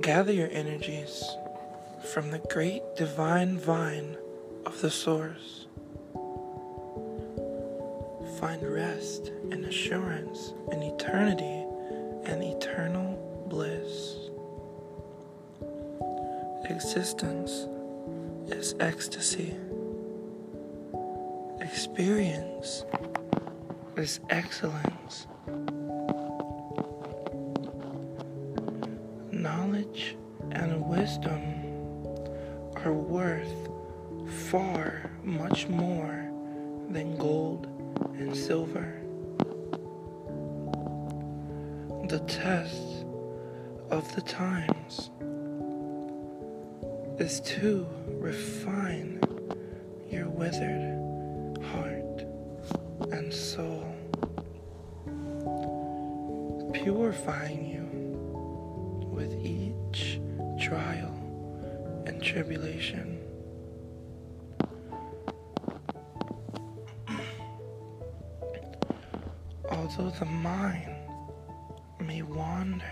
Gather your energies from the great divine vine of the source. Find rest and assurance in eternity and eternal bliss. Existence is ecstasy. Experience is excellence. Knowledge and wisdom are worth far much more than gold and silver. The test of the times is to refine your withered heart and soul, purifying you with each trial and tribulation. Although the mind may wander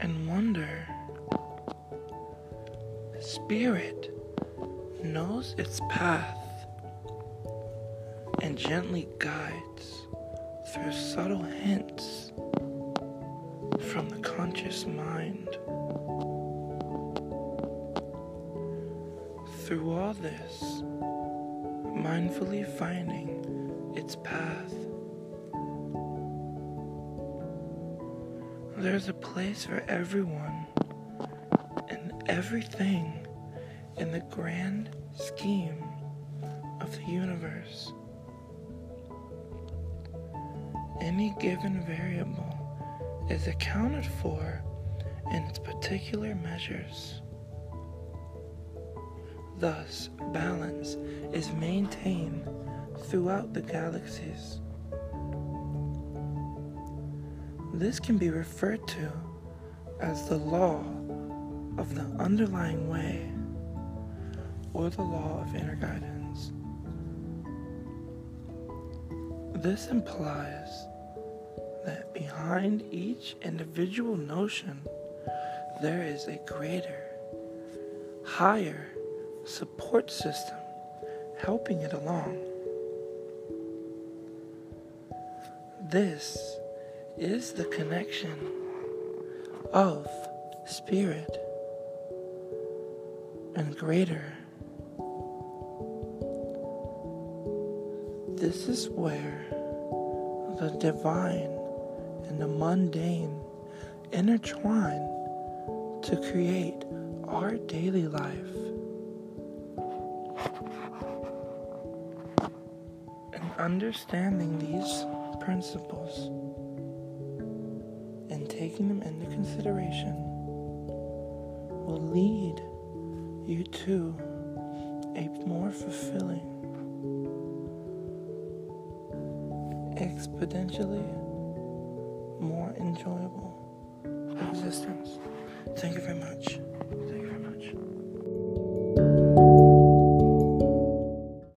and wonder, the spirit knows its path and gently guides through subtle hints from the conscious mind. Through all this, mindfully finding its path, there's a place for everyone and everything in the grand scheme of the universe. Any given variable is accounted for in its particular measures. Thus, balance is maintained throughout the galaxies. This can be referred to as the law of the underlying way or the law of inner guidance. This implies that behind each individual notion there is a greater, higher support system helping it along. This is the connection of spirit and greater. This is where the divine and the mundane intertwine to create our daily life. And understanding these principles and taking them into consideration will lead you to a more fulfilling, exponentially more enjoyable existence. Thank you very much.